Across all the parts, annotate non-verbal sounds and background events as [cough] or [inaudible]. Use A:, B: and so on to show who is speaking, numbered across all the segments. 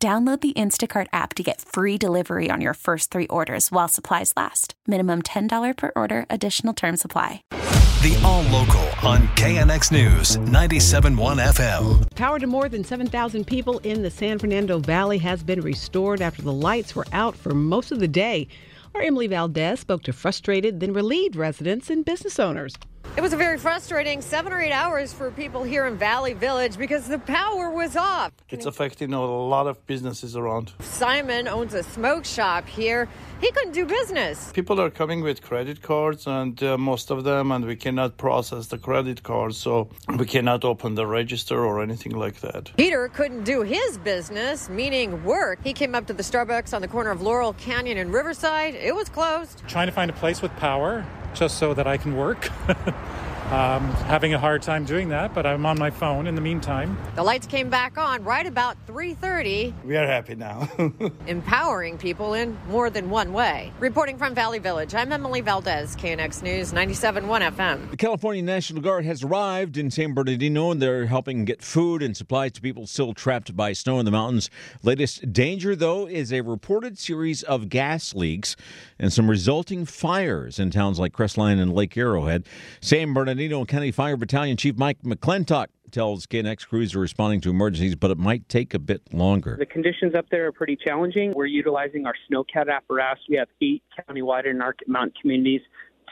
A: Download the Instacart app to get free delivery on your first three orders while supplies last. Minimum $10 per order, additional term supply.
B: The All Local on KNX News 97.1 FM.
C: Power to more than 7,000 people in the San Fernando Valley has been restored after the lights were out for most of the day. Our Emily Valdez spoke to frustrated, then relieved residents and business owners.
D: It was a very frustrating seven or eight hours for people here in Valley Village because the power was off.
E: It's affecting a lot of businesses around.
D: Simon owns a smoke shop here. He couldn't do business.
E: People are coming with credit cards, and uh, most of them, and we cannot process the credit cards, so we cannot open the register or anything like that.
D: Peter couldn't do his business, meaning work. He came up to the Starbucks on the corner of Laurel Canyon and Riverside. It was closed.
F: Trying to find a place with power just so that I can work. [laughs] Um, having a hard time doing that, but I'm on my phone in the meantime.
D: The lights came back on right about 3:30.
E: We are happy now. [laughs]
D: empowering people in more than one way. Reporting from Valley Village, I'm Emily Valdez, KNX News 97.1 FM.
G: The California National Guard has arrived in San Bernardino, and they're helping get food and supplies to people still trapped by snow in the mountains. Latest danger, though, is a reported series of gas leaks and some resulting fires in towns like Crestline and Lake Arrowhead. San Bernardino Bernardino County Fire Battalion Chief Mike McClintock tells KNX crews are responding to emergencies, but it might take a bit longer.
H: The conditions up there are pretty challenging. We're utilizing our snowcat apparatus. We have eight countywide and Arctic Mountain communities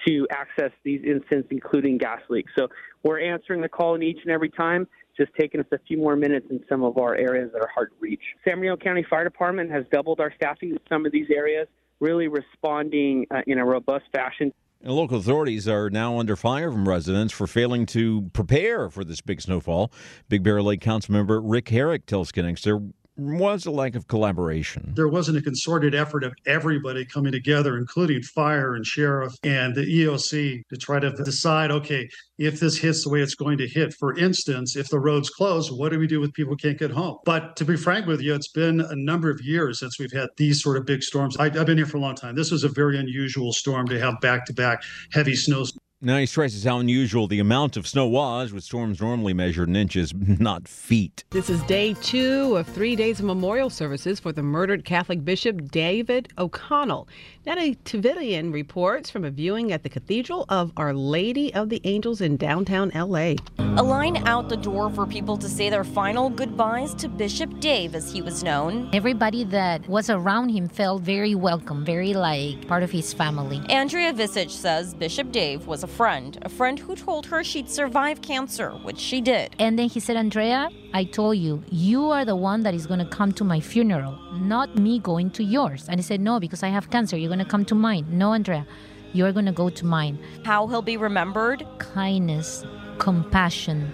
H: to access these incidents, including gas leaks. So we're answering the call in each and every time. Just taking us a few more minutes in some of our areas that are hard to reach. San Bernardino County Fire Department has doubled our staffing in some of these areas, really responding uh, in a robust fashion.
G: And local authorities are now under fire from residents for failing to prepare for this big snowfall. Big Bear Lake Councilmember Rick Herrick tells Kinnick there was a lack of collaboration.
I: There wasn't a concerted effort of everybody coming together, including fire and sheriff and the EOC, to try to decide okay, if this hits the way it's going to hit. For instance, if the road's close, what do we do with people who can't get home? But to be frank with you, it's been a number of years since we've had these sort of big storms. I, have been here for a long time. This was a very unusual storm to have back to back heavy snows.
G: Now he stresses how unusual the amount of snow was, with storms normally measured in inches, [laughs] not feet.
C: This is day two of three days of memorial services for the murdered Catholic Bishop David O'Connell. Natalie Tavidian reports from a viewing at the Cathedral of Our Lady of the Angels in downtown LA.
J: A line out the door for people to say their final goodbyes to Bishop Dave, as he was known.
K: Everybody that was around him felt very welcome, very like part of his family.
J: Andrea Visage says Bishop Dave was a friend, a friend who told her she'd survive cancer, which she did.
K: And then he said, Andrea, I told you, you are the one that is going to come to my funeral, not me going to yours. And he said, No, because I have cancer. You're going to come to mine. No, Andrea, you're going to go to mine.
J: How he'll be remembered?
K: Kindness, compassion,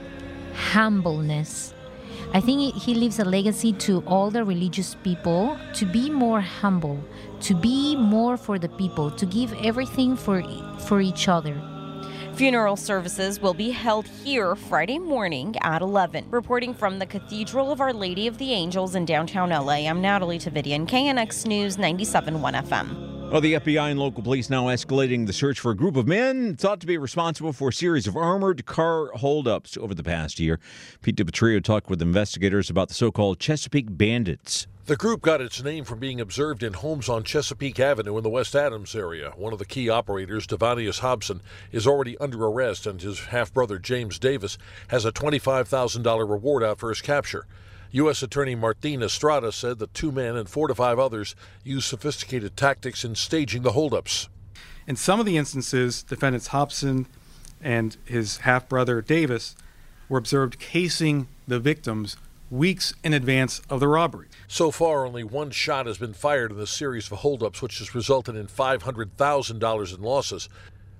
K: humbleness. I think he leaves a legacy to all the religious people to be more humble, to be more for the people, to give everything for for each other.
J: Funeral services will be held here Friday morning at 11. Reporting from the Cathedral of Our Lady of the Angels in downtown LA, I'm Natalie Tavidian, KNX News 97.1 FM.
G: Well, the FBI and local police now escalating the search for a group of men thought to be responsible for a series of armored car holdups over the past year. Pete Demetriou talked with investigators about the so-called Chesapeake Bandits.
L: The group got its name from being observed in homes on Chesapeake Avenue in the West Adams area. One of the key operators, Devanius Hobson, is already under arrest, and his half brother, James Davis, has a $25,000 reward out for his capture. U.S. Attorney Martin Estrada said the two men and four to five others used sophisticated tactics in staging the holdups.
M: In some of the instances, defendants Hobson and his half brother Davis were observed casing the victims weeks in advance of the robbery.
L: So far, only one shot has been fired in the series of holdups, which has resulted in $500,000 in losses.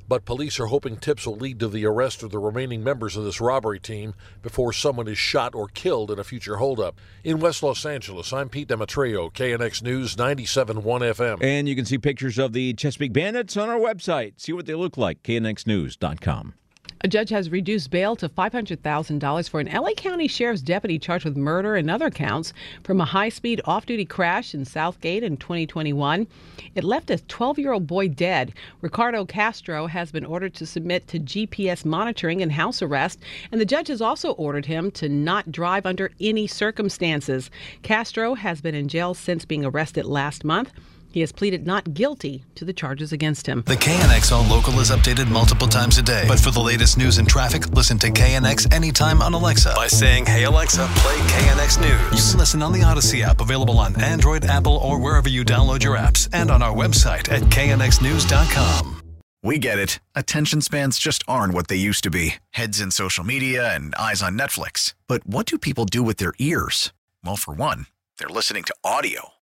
L: But police are hoping tips will lead to the arrest of the remaining members of this robbery team before someone is shot or killed in a future holdup. In West Los Angeles, I'm Pete Demetriou, KNX News 97.1 FM.
G: And you can see pictures of the Chesapeake Bandits on our website. See what they look like, knxnews.com.
C: A judge has reduced bail to $500,000 for an LA County Sheriff's deputy charged with murder and other counts from a high speed off duty crash in South Gate in 2021. It left a 12 year old boy dead. Ricardo Castro has been ordered to submit to GPS monitoring and house arrest, and the judge has also ordered him to not drive under any circumstances. Castro has been in jail since being arrested last month. He has pleaded not guilty to the charges against him.
B: The KNX All Local is updated multiple times a day. But for the latest news and traffic, listen to KNX anytime on Alexa by saying, Hey Alexa, play KNX News. You can listen on the Audacy app, available on Android, Apple, or wherever you download your apps, and on our website at knxnews.com.
N: We get it. Attention spans just aren't what they used to be heads in social media and eyes on Netflix. But what do people do with their ears? Well, for one, they're listening to audio.